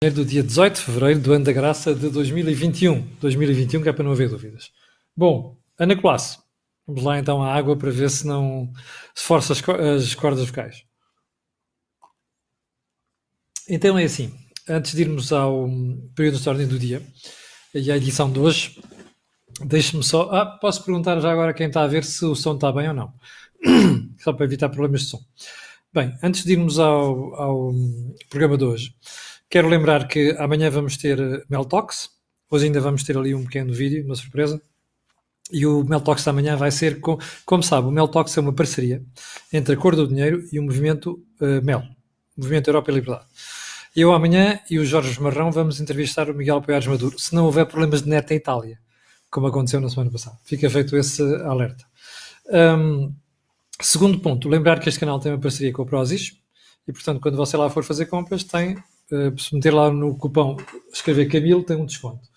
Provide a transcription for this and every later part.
do dia 18 de fevereiro do ano da graça de 2021. 2021, que é para não haver dúvidas. Bom, Ana Colasso, vamos lá então à água para ver se não se força as, as cordas vocais. Então é assim, antes de irmos ao período de ordem do dia e à edição de hoje, deixe-me só. Ah, posso perguntar já agora quem está a ver se o som está bem ou não, só para evitar problemas de som. Bem, antes de irmos ao, ao programa de hoje, Quero lembrar que amanhã vamos ter eh, Mel Talks. Hoje ainda vamos ter ali um pequeno vídeo, uma surpresa. E o Mel Talks da manhã vai ser, com, como sabe, o Mel Talks é uma parceria entre a Cor do Dinheiro e o movimento uh, MEL, Movimento Europa e Liberdade. Eu amanhã e o Jorge Marrão vamos entrevistar o Miguel Poiares Maduro, se não houver problemas de net em Itália, como aconteceu na semana passada. Fica feito esse alerta. Um, segundo ponto, lembrar que este canal tem uma parceria com o Prozis e, portanto, quando você lá for fazer compras, tem uh, se meter lá no cupom escrever Camilo, tem um desconto.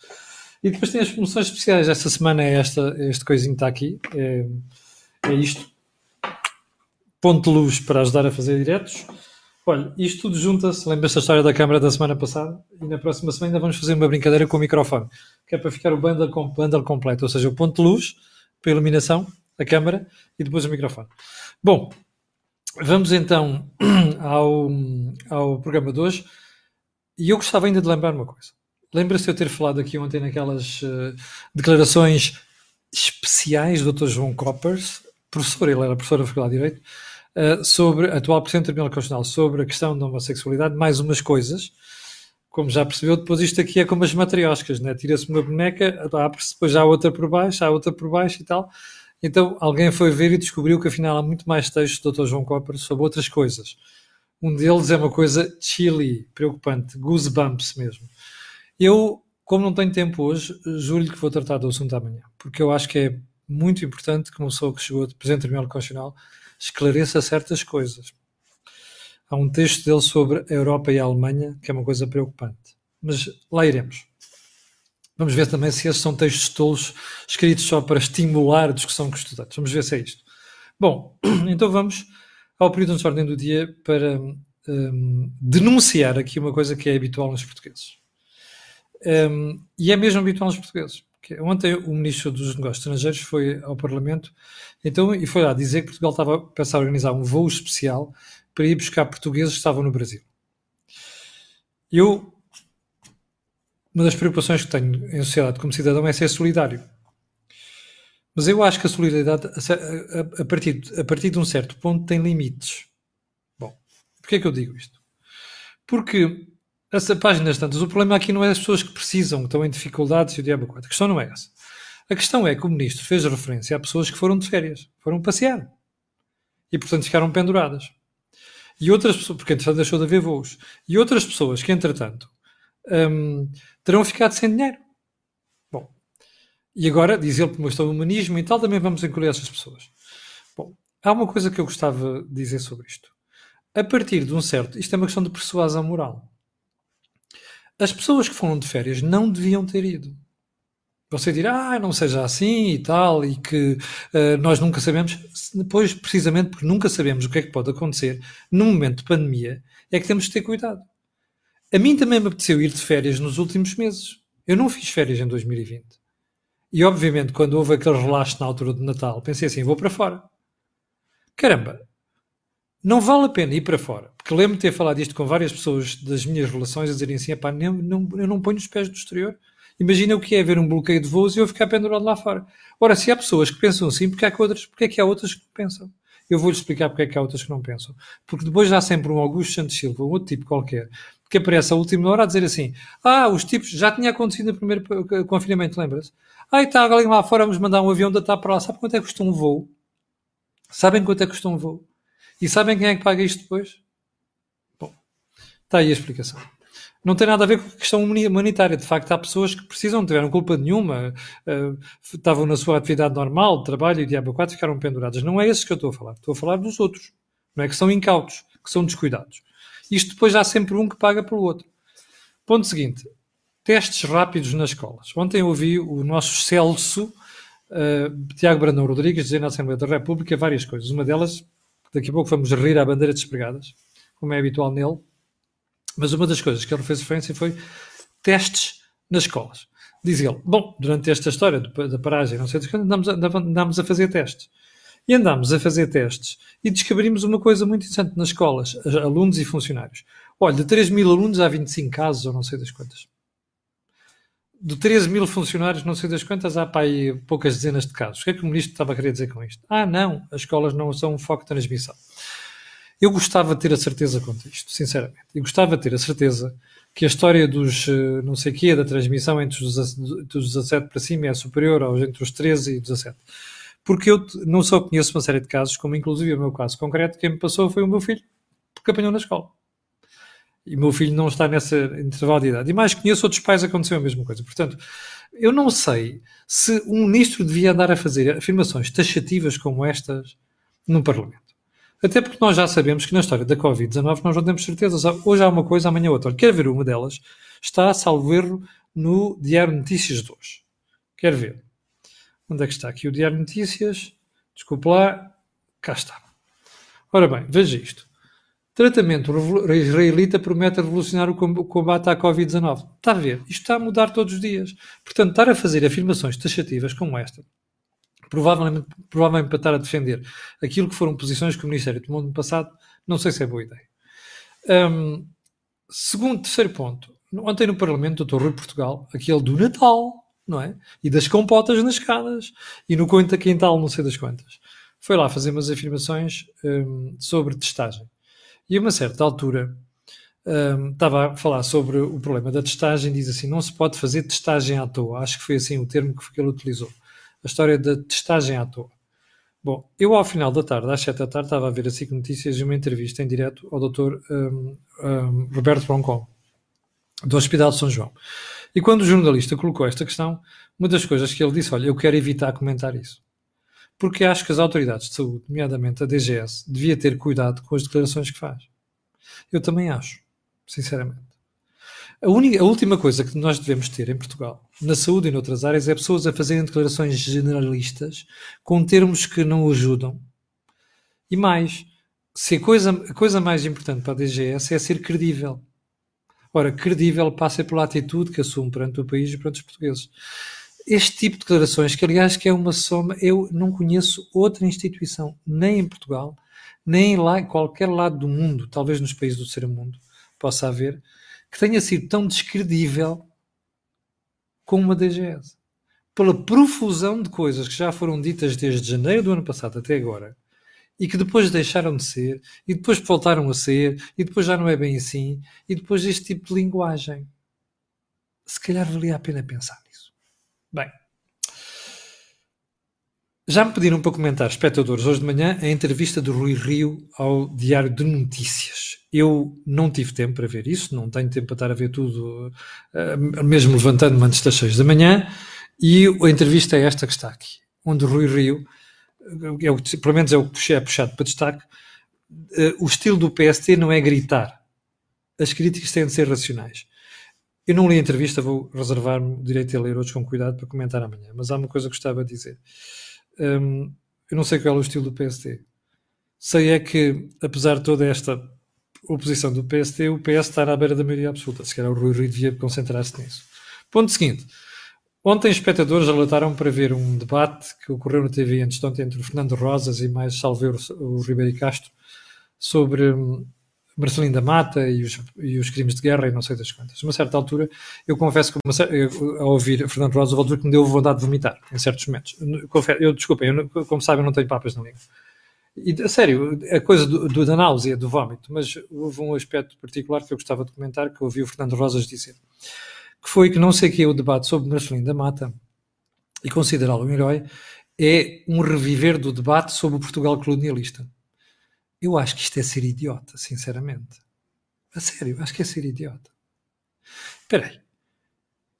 E depois tem as promoções especiais. Esta semana é esta, este coisinho está aqui. É, é isto. Ponto luz para ajudar a fazer diretos. Olha, isto tudo junta-se. Lembra-se da história da câmara da semana passada? E na próxima semana ainda vamos fazer uma brincadeira com o microfone, que é para ficar o bundle, bundle completo. Ou seja, o ponto luz para a iluminação, a câmara e depois o microfone. Bom, vamos então ao, ao programa de hoje. E eu gostava ainda de lembrar uma coisa. Lembra-se eu ter falado aqui ontem naquelas uh, declarações especiais do Dr. João Coppers, professor, ele era professor da Faculdade de Direito, uh, sobre, atual Presidente do Tribunal Constitucional, sobre a questão da homossexualidade, mais umas coisas. Como já percebeu, depois isto aqui é como as matrioscas, né? tira-se uma boneca, abre-se, depois há outra por baixo, há outra por baixo e tal. Então alguém foi ver e descobriu que afinal há muito mais textos do Dr. João Coppers sobre outras coisas. Um deles é uma coisa chilly, preocupante, goosebumps mesmo. Eu, como não tenho tempo hoje, juro-lhe que vou tratar do assunto amanhã, porque eu acho que é muito importante que uma pessoa que chegou a Presidente do Tribunal Constitucional esclareça certas coisas. Há um texto dele sobre a Europa e a Alemanha que é uma coisa preocupante. Mas lá iremos. Vamos ver também se esses são textos tolos escritos só para estimular a discussão com os estudantes. Vamos ver se é isto. Bom, então vamos ao período de ordem do dia para um, denunciar aqui uma coisa que é habitual nos portugueses. Um, e é mesmo habitual nos portugueses. Ontem o Ministro dos Negócios Estrangeiros foi ao Parlamento então, e foi lá dizer que Portugal estava a pensar em organizar um voo especial para ir buscar portugueses que estavam no Brasil. Eu, uma das preocupações que tenho em sociedade como cidadão é ser solidário. Mas eu acho que a solidariedade, a, a, partir, a partir de um certo ponto, tem limites. Bom, porquê é que eu digo isto? Porque essa páginas tantas, o problema aqui não é as pessoas que precisam, que estão em dificuldades e o diabo quatro. A questão não é essa. A questão é que o ministro fez referência a pessoas que foram de férias, foram passear e, portanto, ficaram penduradas. E outras pessoas, porque entretanto deixou de haver voos, e outras pessoas que, entretanto, hum, terão ficado sem dinheiro. E agora, diz ele, por uma questão do humanismo e tal, também vamos incluir essas pessoas. Bom, há uma coisa que eu gostava de dizer sobre isto. A partir de um certo, isto é uma questão de persuasão moral. As pessoas que foram de férias não deviam ter ido. Você dirá, ah, não seja assim e tal, e que uh, nós nunca sabemos. Depois, precisamente porque nunca sabemos o que é que pode acontecer num momento de pandemia, é que temos de ter cuidado. A mim também me apeteceu ir de férias nos últimos meses. Eu não fiz férias em 2020. E obviamente, quando houve aquele relaxo na altura do Natal, pensei assim: vou para fora. Caramba, não vale a pena ir para fora. Porque lembro-me de ter falado isto com várias pessoas das minhas relações, a dizerem assim: pá, não, não, eu não ponho os pés do exterior. Imagina o que é ver um bloqueio de voos e eu ficar pendurado lá fora. Ora, se há pessoas que pensam assim, porque, há outras, porque é que há outras que pensam? Eu vou-lhe explicar porque é que há outras que não pensam. Porque depois há sempre um Augusto Santos Silva, um outro tipo qualquer, que aparece à última hora a dizer assim: Ah, os tipos já tinha acontecido no primeiro confinamento, lembra-se? Ah, está alguém lá fora, vamos mandar um avião da TAP para lá. Sabe quanto é que custa um voo? Sabem quanto é que custa um voo? E sabem quem é que paga isto depois? Bom, está aí a explicação. Não tem nada a ver com a questão humanitária. De facto, há pessoas que precisam, não tiveram culpa nenhuma, uh, estavam na sua atividade normal, de trabalho e diabo 4, ficaram penduradas. Não é esses que eu estou a falar. Estou a falar dos outros. Não é que são incautos, que são descuidados. Isto depois há sempre um que paga pelo outro. Ponto seguinte. Testes rápidos nas escolas. Ontem ouvi o nosso Celso uh, Tiago Brandão Rodrigues dizer na Assembleia da República várias coisas. Uma delas, daqui a pouco vamos rir à bandeira despregadas, como é habitual nele, Mas uma das coisas que ele fez referência foi testes nas escolas. Diz ele, bom, durante esta história da paragem, não sei andámos, andámos a fazer testes. E andámos a fazer testes e descobrimos uma coisa muito interessante nas escolas, alunos e funcionários. Olha, de 3 mil alunos há 25 casos, ou não sei das quantas. De 13 mil funcionários, não sei das quantas, há para aí poucas dezenas de casos. O que é que o ministro estava a querer dizer com isto? Ah, não, as escolas não são um foco de transmissão. Eu gostava de ter a certeza quanto isto, sinceramente. E gostava de ter a certeza que a história dos eh, não sei quê, da transmissão entre os, dos 17 para cima é superior aos entre os 13 e 17. Porque eu não só conheço uma série de casos, como inclusive o meu caso concreto, quem me passou foi o meu filho, porque apanhou na escola. E o meu filho não está nessa intervalo de idade. E mais conheço outros pais, aconteceu a mesma coisa. Portanto, eu não sei se um ministro devia andar a fazer afirmações taxativas como estas no Parlamento. Até porque nós já sabemos que na história da Covid-19 nós não temos certezas. Hoje há uma coisa, amanhã outra. Quer ver uma delas? Está, salvo erro, no Diário Notícias de hoje. Quer ver? Onde é que está aqui o Diário Notícias? Desculpe lá. Cá está. Ora bem, veja isto. Tratamento israelita promete revolucionar o combate à Covid-19. Está a ver? Isto está a mudar todos os dias. Portanto, estar a fazer afirmações taxativas como esta provavelmente, provavelmente para estar a defender aquilo que foram posições que o Ministério tomou no passado, não sei se é boa ideia. Um, segundo, terceiro ponto. Ontem no Parlamento, o Dr. Rui Portugal, aquele do Natal, não é? E das compotas nas escadas, e no Conta Quintal, não sei das quantas. Foi lá fazer umas afirmações um, sobre testagem. E a uma certa altura, um, estava a falar sobre o problema da testagem, diz assim, não se pode fazer testagem à toa. Acho que foi assim o termo que ele utilizou a história da testagem à toa. Bom, eu ao final da tarde, às 7 da tarde, estava a ver a SIC Notícias e uma entrevista em direto ao Dr. Um, um, Roberto Broncon, do Hospital de São João. E quando o jornalista colocou esta questão, uma das coisas que ele disse, olha, eu quero evitar comentar isso. Porque acho que as autoridades de saúde, nomeadamente a DGS, devia ter cuidado com as declarações que faz. Eu também acho, sinceramente. A, única, a última coisa que nós devemos ter em Portugal, na saúde e noutras áreas, é pessoas a fazerem declarações generalistas com termos que não ajudam. E mais, se a coisa, a coisa mais importante para a DGS é ser credível. Ora, credível passa pela atitude que assume perante o país e perante os portugueses. Este tipo de declarações, que aliás que é uma soma, eu não conheço outra instituição, nem em Portugal, nem lá em qualquer lado do mundo, talvez nos países do terceiro mundo, possa haver, que tenha sido tão descredível como uma DGS. Pela profusão de coisas que já foram ditas desde janeiro do ano passado até agora e que depois deixaram de ser e depois voltaram a ser e depois já não é bem assim e depois este tipo de linguagem. Se calhar valia a pena pensar nisso. Bem, já me pediram para comentar, espectadores, hoje de manhã, a entrevista do Rui Rio ao Diário de Notícias. Eu não tive tempo para ver isso, não tenho tempo para estar a ver tudo, eh, mesmo levantando-me antes das seis da manhã, e a entrevista é esta que está aqui, onde Rui Rio, é pelo menos é o que é puxado para destaque, eh, o estilo do PST não é gritar. As críticas têm de ser racionais. Eu não li a entrevista, vou reservar-me o direito a ler outros com cuidado para comentar amanhã, mas há uma coisa que gostava de dizer. Um, eu não sei qual é o estilo do PST. Sei é que, apesar de toda esta oposição do PST, o PS está à beira da maioria absoluta. Se calhar o Rui Rio devia concentrar-se nisso. Ponto seguinte. Ontem, espectadores relataram para ver um debate que ocorreu na TV antes de ontem entre o Fernando Rosas e mais Salveiro o Ribeiro Castro sobre hum, Marcelino da Mata e os, e os, crimes de guerra e não sei das quantas. Uma certa altura, eu confesso que ao ouvir Fernando Rosa, altura que me deu vontade de vomitar, em certos momentos. Confesso, eu, desculpem, eu, como sabem, eu não tenho papas na língua. E, a sério, a coisa do, do, da náusea, do vómito, mas houve um aspecto particular que eu gostava de comentar, que ouvi o Fernando Rosas dizer, que foi que não sei que é o debate sobre Marcelino da Mata e considerá-lo um herói, é um reviver do debate sobre o Portugal colonialista. Eu acho que isto é ser idiota, sinceramente. A sério, acho que é ser idiota. Espera aí.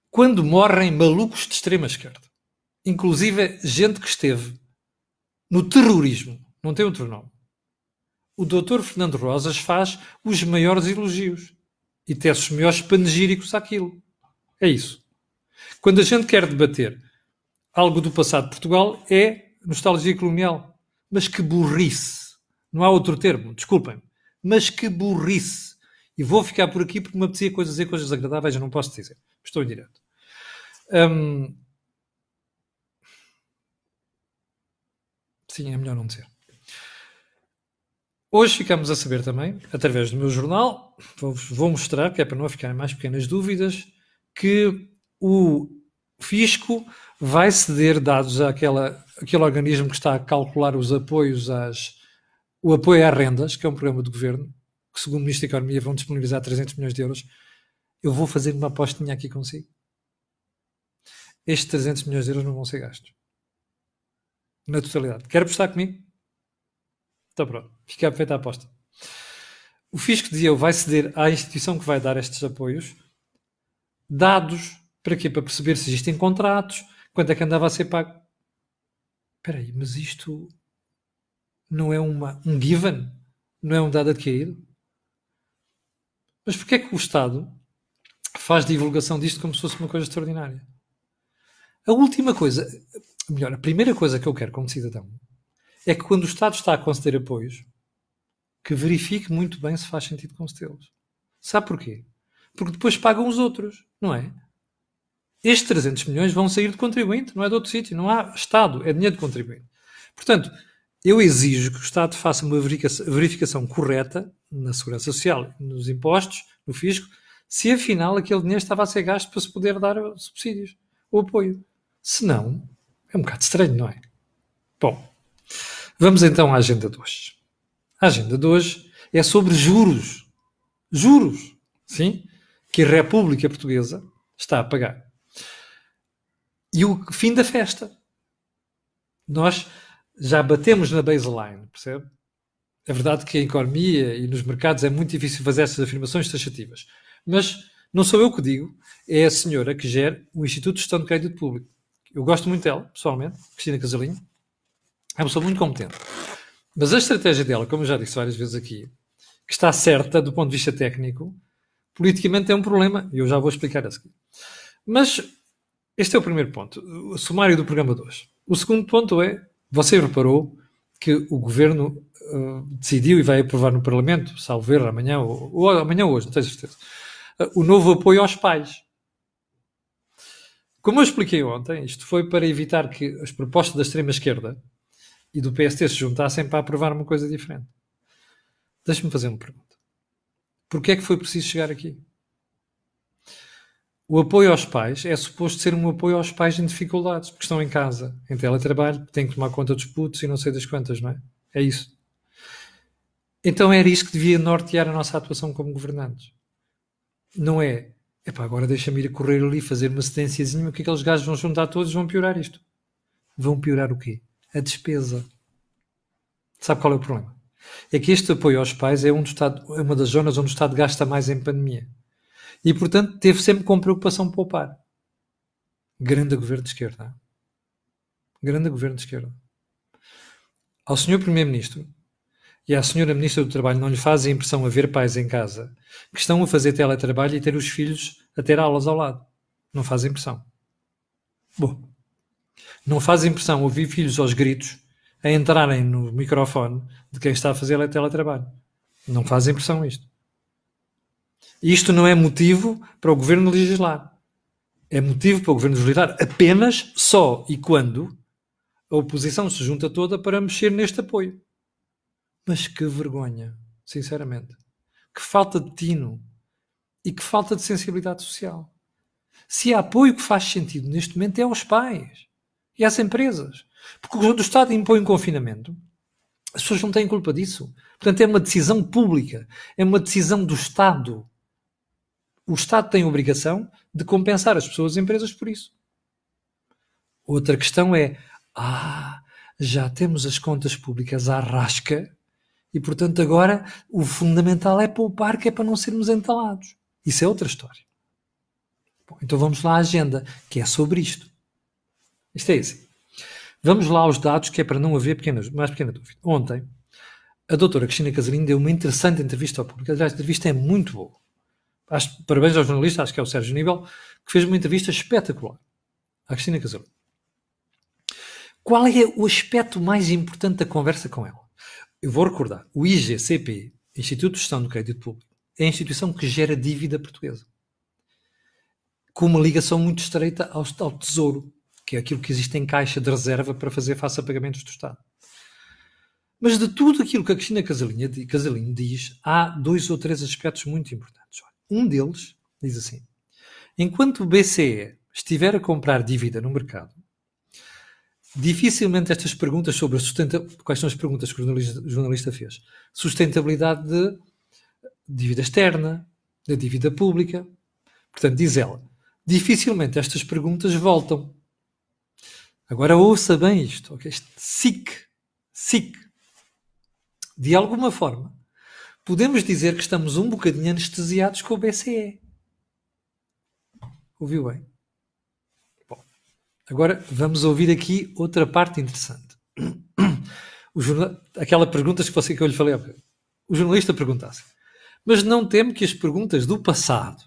Quando morrem malucos de extrema esquerda, inclusive gente que esteve no terrorismo, não tem outro nome, o doutor Fernando Rosas faz os maiores elogios e tece os maiores panegíricos àquilo. É isso. Quando a gente quer debater algo do passado de Portugal, é nostalgia colonial. Mas que burrice! Não há outro termo, desculpem. Mas que burrice! E vou ficar por aqui porque me apetecia coisas, dizer coisas agradáveis, eu não posso dizer. Estou em direto. Um... Sim, é melhor não dizer. Hoje ficamos a saber também, através do meu jornal, vou mostrar, que é para não ficarem mais pequenas dúvidas, que o fisco vai ceder dados àquela, àquele organismo que está a calcular os apoios às, o apoio às rendas, que é um programa do governo, que segundo o Ministro da Economia vão disponibilizar 300 milhões de euros. Eu vou fazer uma apostinha aqui consigo. Estes 300 milhões de euros não vão ser gastos. Na totalidade. Quer apostar comigo? Então pronto, fica feita a aposta. O fisco dizia eu vai ceder à instituição que vai dar estes apoios dados para quê? Para perceber se existem contratos, quanto é que andava a ser pago. Espera aí, mas isto não é uma, um given? Não é um dado adquirido? Mas porquê é que o Estado faz divulgação disto como se fosse uma coisa extraordinária? A última coisa, melhor, a primeira coisa que eu quero como cidadão é que quando o Estado está a conceder apoios, que verifique muito bem se faz sentido concedê-los. Sabe porquê? Porque depois pagam os outros, não é? Estes 300 milhões vão sair de contribuinte, não é de outro sítio, não há Estado, é dinheiro de contribuinte. Portanto, eu exijo que o Estado faça uma verificação correta na Segurança Social, nos impostos, no fisco, se afinal aquele dinheiro estava a ser gasto para se poder dar subsídios ou apoio. Se não, é um bocado estranho, não é? Bom, Vamos então à agenda de hoje. A agenda de hoje é sobre juros. Juros, sim, que a República Portuguesa está a pagar. E o fim da festa. Nós já batemos na baseline, percebe? É verdade que a economia e nos mercados é muito difícil fazer essas afirmações taxativas. Mas não sou eu que digo, é a senhora que gera o Instituto de Gestão de Crédito Público. Eu gosto muito dela, pessoalmente, Cristina Casalinho, é uma pessoa muito competente. Mas a estratégia dela, como eu já disse várias vezes aqui, que está certa do ponto de vista técnico, politicamente é um problema, e eu já vou explicar a seguir. Mas este é o primeiro ponto, o sumário do programa de hoje. O segundo ponto é, você reparou que o governo uh, decidiu e vai aprovar no Parlamento, salvo ver amanhã ou, ou amanhã ou hoje, não tenho certeza, uh, o novo apoio aos pais. Como eu expliquei ontem, isto foi para evitar que as propostas da extrema-esquerda e do PST se juntassem para aprovar uma coisa diferente. Deixe-me fazer uma pergunta. Porquê é que foi preciso chegar aqui? O apoio aos pais é suposto ser um apoio aos pais em dificuldades, porque estão em casa, em teletrabalho, têm que tomar conta dos putos e não sei das quantas, não é? É isso. Então era isso que devia nortear a nossa atuação como governantes. Não é, epá, agora deixa-me ir a correr ali, fazer uma cedênciazinha, porque aqueles gajos vão juntar todos vão piorar isto. Vão piorar o quê? a despesa. Sabe qual é o problema? É que este apoio aos pais é, um estado, é uma das zonas onde o Estado gasta mais em pandemia. E, portanto, teve sempre com preocupação poupar. Grande governo de esquerda. Grande governo de esquerda. Ao senhor Primeiro-Ministro e à senhora Ministra do Trabalho não lhe faz a impressão haver pais em casa que estão a fazer teletrabalho e ter os filhos a ter aulas ao lado. Não faz impressão. Bom, não faz impressão ouvir filhos aos gritos a entrarem no microfone de quem está a fazer teletrabalho. Não faz impressão isto. Isto não é motivo para o governo legislar. É motivo para o governo legislar apenas só e quando a oposição se junta toda para mexer neste apoio. Mas que vergonha, sinceramente. Que falta de tino e que falta de sensibilidade social. Se há apoio que faz sentido neste momento é aos pais e às empresas. Porque o Estado impõe um confinamento, as pessoas não têm culpa disso. Portanto, é uma decisão pública, é uma decisão do Estado. O Estado tem a obrigação de compensar as pessoas e as empresas por isso. Outra questão é: ah, já temos as contas públicas à rasca e, portanto, agora o fundamental é poupar, que é para não sermos entalados. Isso é outra história. Bom, então vamos lá à agenda, que é sobre isto. Isto é assim. Vamos lá aos dados, que é para não haver pequenas, mais pequena dúvida. Ontem, a doutora Cristina Casarinho deu uma interessante entrevista ao público. Aliás, a entrevista é muito boa. Acho, parabéns ao jornalista, acho que é o Sérgio Nível, que fez uma entrevista espetacular à Cristina Casarinho. Qual é o aspecto mais importante da conversa com ela? Eu vou recordar. O IGCP, Instituto de Gestão do Crédito Público, é a instituição que gera dívida portuguesa. Com uma ligação muito estreita ao, ao Tesouro, que é aquilo que existe em caixa de reserva para fazer face a pagamentos do Estado. Mas de tudo aquilo que a Cristina Casalinho diz, há dois ou três aspectos muito importantes. Um deles diz assim: enquanto o BCE estiver a comprar dívida no mercado, dificilmente estas perguntas sobre a sustentabilidade. Quais são as perguntas que o jornalista, jornalista fez? Sustentabilidade de dívida externa, da dívida pública. Portanto, diz ela, dificilmente estas perguntas voltam. Agora ouça bem isto, ok? Este SIC, SIC. De alguma forma, podemos dizer que estamos um bocadinho anestesiados com o BCE. Ouviu bem? Bom, agora vamos ouvir aqui outra parte interessante. Jornal... Aquela pergunta que, você, que eu lhe falei. O jornalista perguntasse, mas não temo que as perguntas do passado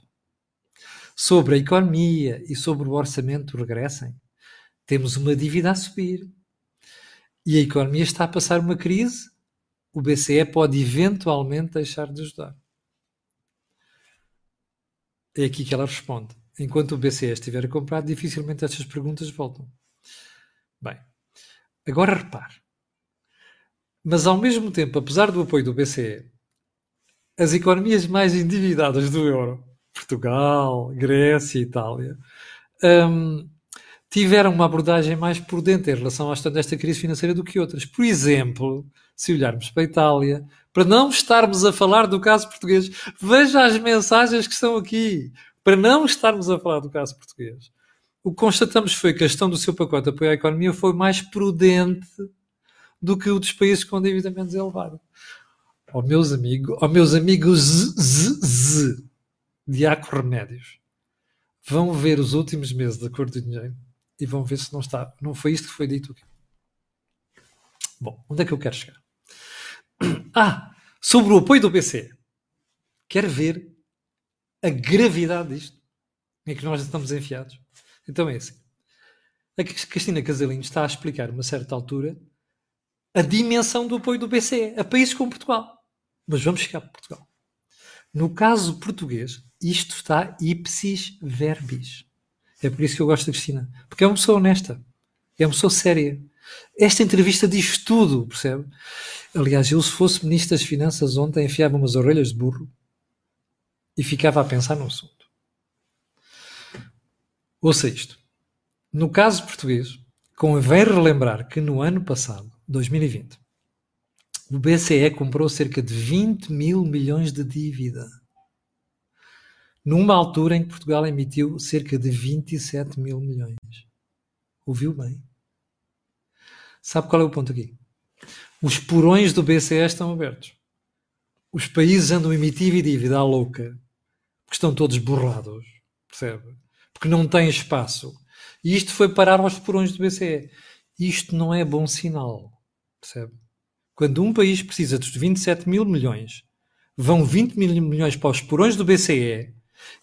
sobre a economia e sobre o orçamento regressem? Temos uma dívida a subir e a economia está a passar uma crise. O BCE pode eventualmente deixar de ajudar. É aqui que ela responde. Enquanto o BCE estiver a comprar, dificilmente estas perguntas voltam. Bem, agora repare. Mas ao mesmo tempo, apesar do apoio do BCE, as economias mais endividadas do euro, Portugal, Grécia, Itália, um, tiveram uma abordagem mais prudente em relação à desta crise financeira do que outras. Por exemplo, se olharmos para a Itália, para não estarmos a falar do caso português, veja as mensagens que estão aqui, para não estarmos a falar do caso português. O que constatamos foi que a gestão do seu pacote de apoio à economia foi mais prudente do que o dos países com endividamento elevado. Ó oh, meus amigos, ó oh, meus amigos z, z, z, Diaco Remédios, vão ver os últimos meses da cor do dinheiro e vão ver se não está. Não foi isto que foi dito aqui. Bom, onde é que eu quero chegar? Ah, sobre o apoio do BCE. Quer ver a gravidade disto? Em que nós estamos enfiados? Então é assim. A Cristina Casalinho está a explicar, uma certa altura, a dimensão do apoio do BCE a países como Portugal. Mas vamos chegar para Portugal. No caso português, isto está ipsis verbis. É por isso que eu gosto da Cristina. Porque é uma pessoa honesta. É uma pessoa séria. Esta entrevista diz tudo, percebe? Aliás, eu se fosse Ministro das Finanças ontem enfiava umas orelhas de burro e ficava a pensar no assunto. Ouça isto. No caso português, convém relembrar que no ano passado, 2020, o BCE comprou cerca de 20 mil milhões de dívida numa altura em que Portugal emitiu cerca de 27 mil milhões. Ouviu bem? Sabe qual é o ponto aqui? Os porões do BCE estão abertos. Os países andam a emitir dívida à louca, porque estão todos borrados, percebe? Porque não têm espaço. E isto foi parar aos porões do BCE. Isto não é bom sinal, percebe? Quando um país precisa dos 27 mil milhões, vão 20 mil milhões para os porões do BCE,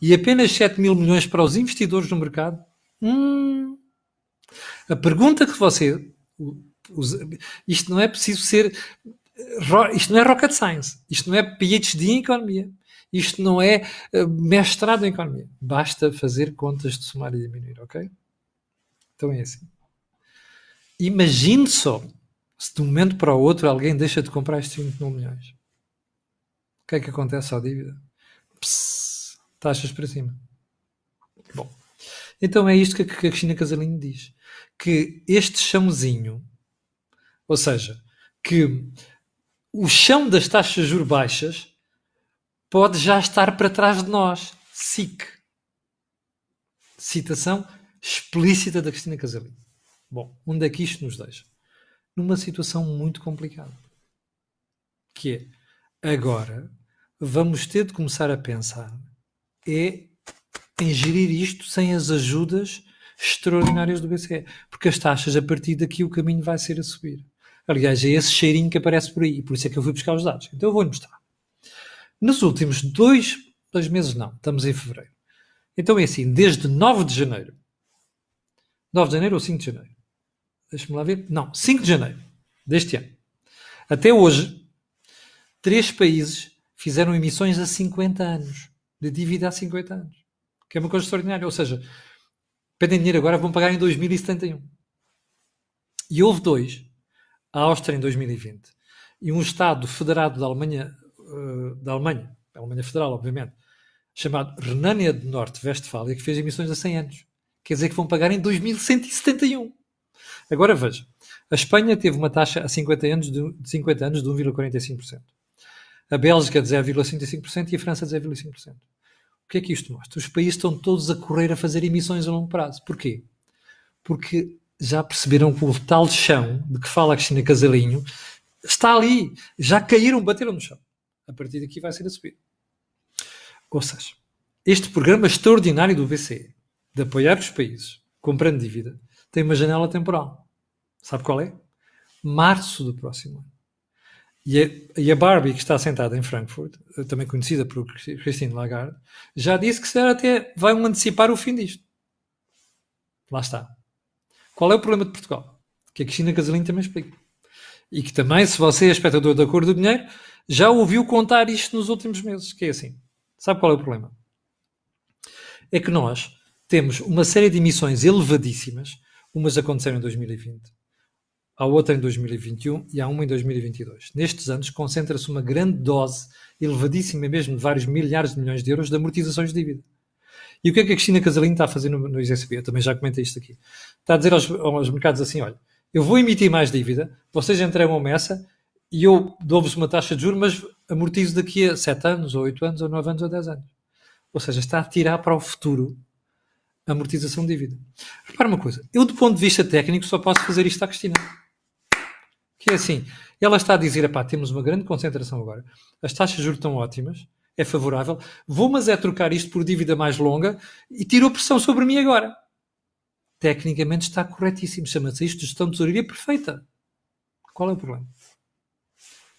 e apenas 7 mil milhões para os investidores no mercado? Hum. A pergunta que você. Isto não é preciso ser. Isto não é rocket science. Isto não é PhD em economia. Isto não é eh, mestrado em economia. Basta fazer contas de somar e diminuir, ok? Então é assim. Imagine só se de um momento para o outro alguém deixa de comprar estes 20 mil milhões. O que é que acontece à dívida? Psss taxas para cima. Bom, então é isto que a Cristina Casalinho diz. Que este chãozinho, ou seja, que o chão das taxas de juros baixas pode já estar para trás de nós. SIC. Citação explícita da Cristina Casalinho. Bom, onde é que isto nos deixa? Numa situação muito complicada. Que é, agora, vamos ter de começar a pensar é em gerir isto sem as ajudas extraordinárias do BCE. Porque as taxas, a partir daqui, o caminho vai ser a subir. Aliás, é esse cheirinho que aparece por aí. Por isso é que eu fui buscar os dados. Então eu vou-lhe mostrar. Nos últimos dois, dois meses, não, estamos em fevereiro. Então é assim, desde 9 de janeiro. 9 de janeiro ou 5 de janeiro? Deixa-me lá ver. Não, 5 de janeiro deste ano. Até hoje, três países fizeram emissões a 50 anos, de dívida a 50 anos, que é uma coisa extraordinária. Ou seja, pedem dinheiro agora, vão pagar em 2071. E houve dois, a Áustria em 2020 e um Estado federado da Alemanha, uh, da Alemanha, a Alemanha Federal, obviamente, chamado Renânia do Norte-Westfália, que fez emissões a 100 anos. Quer dizer que vão pagar em 2171. Agora veja, a Espanha teve uma taxa a 50 anos de, de 50 anos de 1,45%. A Bélgica de 0,55% e a França de 0,5%. O que é que isto mostra? Os países estão todos a correr a fazer emissões a longo prazo. Porquê? Porque já perceberam que o tal chão de que fala a Cristina Casalinho está ali. Já caíram, bateram no chão. A partir daqui vai ser a subir. Ou seja, este programa extraordinário do BCE de apoiar os países comprando dívida tem uma janela temporal. Sabe qual é? Março do próximo ano. E a, e a Barbie, que está sentada em Frankfurt, também conhecida por Christine Lagarde, já disse que será até vai antecipar o fim disto. Lá está. Qual é o problema de Portugal? Que a Cristina Casalinho também explica. E que também, se você é espectador da cor do dinheiro, já ouviu contar isto nos últimos meses, que é assim. Sabe qual é o problema? É que nós temos uma série de emissões elevadíssimas, umas aconteceram em 2020, há outra em 2021 e há uma em 2022. Nestes anos concentra-se uma grande dose, elevadíssima mesmo, de vários milhares de milhões de euros de amortizações de dívida. E o que é que a Cristina Casalinho está a fazer no, no? Eu também já comentei isto aqui. Está a dizer aos, aos mercados assim, olha, eu vou emitir mais dívida, vocês entregam-me essa e eu dou-vos uma taxa de juros, mas amortizo daqui a 7 anos, ou 8 anos, ou 9 anos, ou 10 anos. Ou seja, está a tirar para o futuro a amortização de dívida. Repara uma coisa, eu do ponto de vista técnico só posso fazer isto à Cristina. Que é assim, ela está a dizer, pá, temos uma grande concentração agora, as taxas de juros estão ótimas, é favorável, vou mas é trocar isto por dívida mais longa e tirou pressão sobre mim agora. Tecnicamente está corretíssimo, chama-se isto gestão de tesouraria perfeita. Qual é o problema?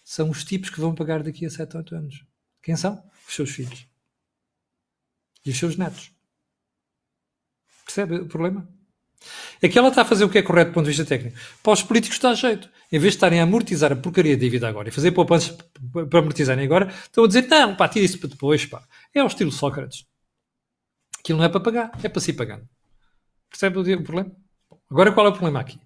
São os tipos que vão pagar daqui a 7 ou 8 anos. Quem são? Os seus filhos. E os seus netos. Percebe o problema? É que ela está a fazer o que é correto do ponto de vista técnico. Para os políticos está jeito. Em vez de estarem a amortizar a porcaria de dívida agora e fazer poupanças para amortizarem agora, estão a dizer, não, pá, tira isso para depois, pá. É ao estilo Sócrates. Aquilo não é para pagar, é para se ir pagando. Percebe o problema? Agora qual é o problema aqui?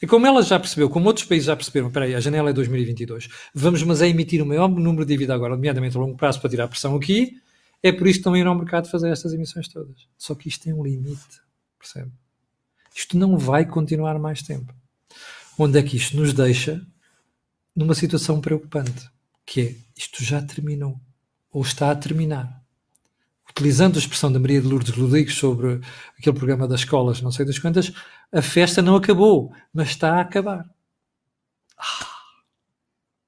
É como ela já percebeu, como outros países já perceberam, espera aí, a janela é 2022, vamos mas é emitir o maior número de dívida agora, nomeadamente a longo prazo, para tirar a pressão aqui, é por isso que estão a ir ao mercado fazer estas emissões todas. Só que isto tem um limite, percebe? Isto não vai continuar mais tempo. Onde é que isto nos deixa numa situação preocupante, que é isto já terminou, ou está a terminar. Utilizando a expressão da Maria de Lourdes Rodrigues sobre aquele programa das escolas, não sei das quantas, a festa não acabou, mas está a acabar. Ah,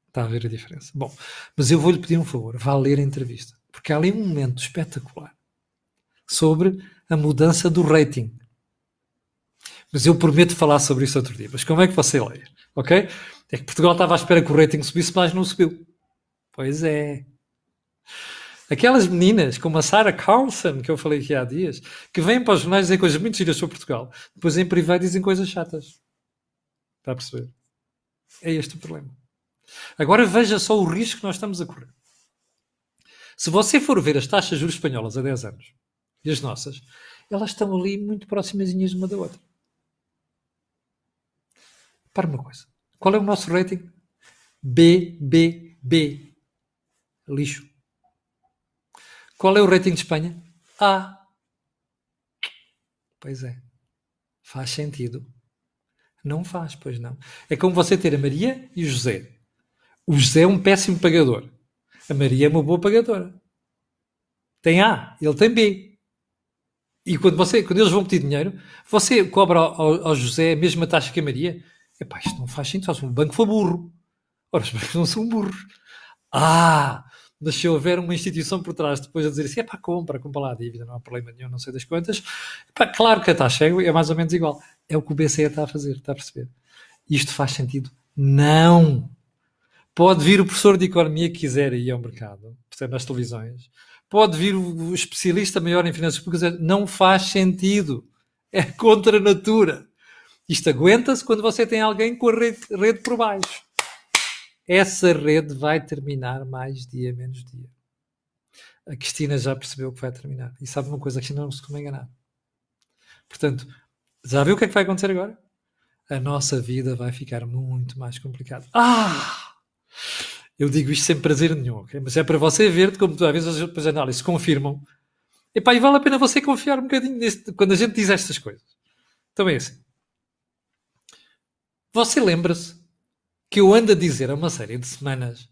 está a ver a diferença. Bom, mas eu vou-lhe pedir um favor, vá ler a entrevista, porque há ali um momento espetacular sobre a mudança do rating mas eu prometo falar sobre isso outro dia. Mas como é que você lê? Ok? É que Portugal estava à espera que o rating subisse, mas não subiu. Pois é. Aquelas meninas, como a Sarah Carlson, que eu falei aqui há dias, que vêm para os jornais dizer coisas muito giras sobre Portugal, depois em privado dizem coisas chatas. Está a perceber? É este o problema. Agora veja só o risco que nós estamos a correr. Se você for ver as taxas de juros espanholas há 10 anos e as nossas, elas estão ali muito próximas uma da outra. Para uma coisa. Qual é o nosso rating? BBB. Lixo. Qual é o rating de Espanha? A. Pois é. Faz sentido. Não faz, pois não. É como você ter a Maria e o José. O José é um péssimo pagador. A Maria é uma boa pagadora. Tem A, ele tem B. E quando, você, quando eles vão pedir dinheiro, você cobra ao, ao José a mesma taxa que a Maria? Epá, isto não faz sentido, só se o banco for burro. Ora, os bancos não são burros. Ah, mas se houver uma instituição por trás depois a dizer assim, é pá, compra, compra lá a dívida, não há problema nenhum, não sei das quantas, epá, claro que a taxa é mais ou menos igual. É o que o BCE está a fazer, está a perceber? Isto faz sentido? Não! Pode vir o professor de economia que quiser ir ao mercado, percebe, nas televisões. Pode vir o especialista maior em finanças públicas, não faz sentido. É contra a natura. Isto aguenta-se quando você tem alguém com a rede, rede por baixo. Essa rede vai terminar mais dia menos dia. a Cristina já percebeu que vai terminar. E sabe uma coisa, a Cristina não se costuma enganar. Portanto, já viu o que é que vai acontecer agora? A nossa vida vai ficar muito mais complicada. Ah! Eu digo isto sem prazer nenhum, okay? mas é para você ver como às vezes as análises confirmam. Epá, e vale a pena você confiar um bocadinho neste, quando a gente diz estas coisas. Então é assim. Você lembra-se que eu ando a dizer há uma série de semanas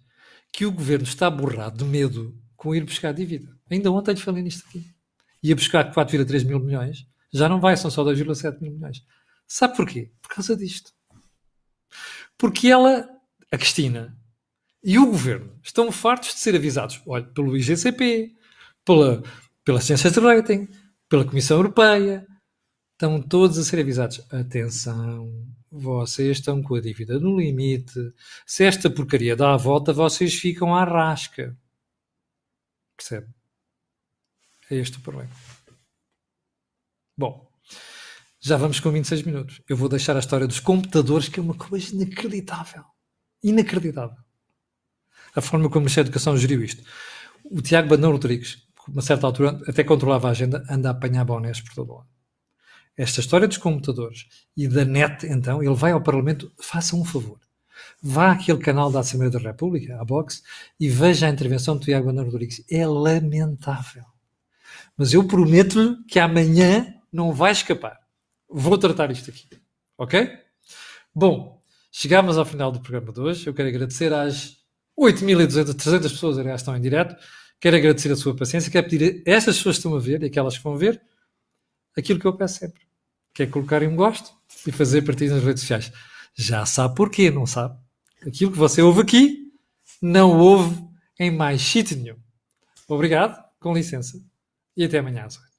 que o governo está borrado de medo com ir buscar dívida. Ainda ontem lhe falei nisto aqui. Ia buscar 4,3 mil milhões. Já não vai, são só 2,7 mil milhões. Sabe porquê? Por causa disto. Porque ela, a Cristina, e o governo estão fartos de ser avisados olha, pelo IGCP, pela, pelas ciências de rating, pela Comissão Europeia. Estão todos a ser avisados. Atenção, vocês estão com a dívida no limite. Se esta porcaria dá a volta, vocês ficam à rasca. Percebe? É este o problema. Bom, já vamos com 26 minutos. Eu vou deixar a história dos computadores, que é uma coisa inacreditável. Inacreditável. A forma como o Ministério da Educação geriu isto. O Tiago Bandão Rodrigues, uma certa altura, até controlava a agenda, anda a apanhar bonés por todo lado. Esta história dos computadores e da net, então, ele vai ao Parlamento, faça um favor. Vá àquele canal da Assembleia da República, a Box, e veja a intervenção do Tiago Bandão Rodrigues. É lamentável. Mas eu prometo-lhe que amanhã não vai escapar. Vou tratar isto aqui. Ok? Bom, chegámos ao final do programa de hoje. Eu quero agradecer às 8.200, 300 pessoas, aliás, estão em direto. Quero agradecer a sua paciência. Quero pedir a estas pessoas que estão a ver e aquelas que vão ver aquilo que eu peço sempre, que é colocarem um gosto e fazer partidas nas redes sociais. Já sabe porquê, não sabe? Aquilo que você ouve aqui, não ouve em mais sítio nenhum. Obrigado, com licença, e até amanhã às 8.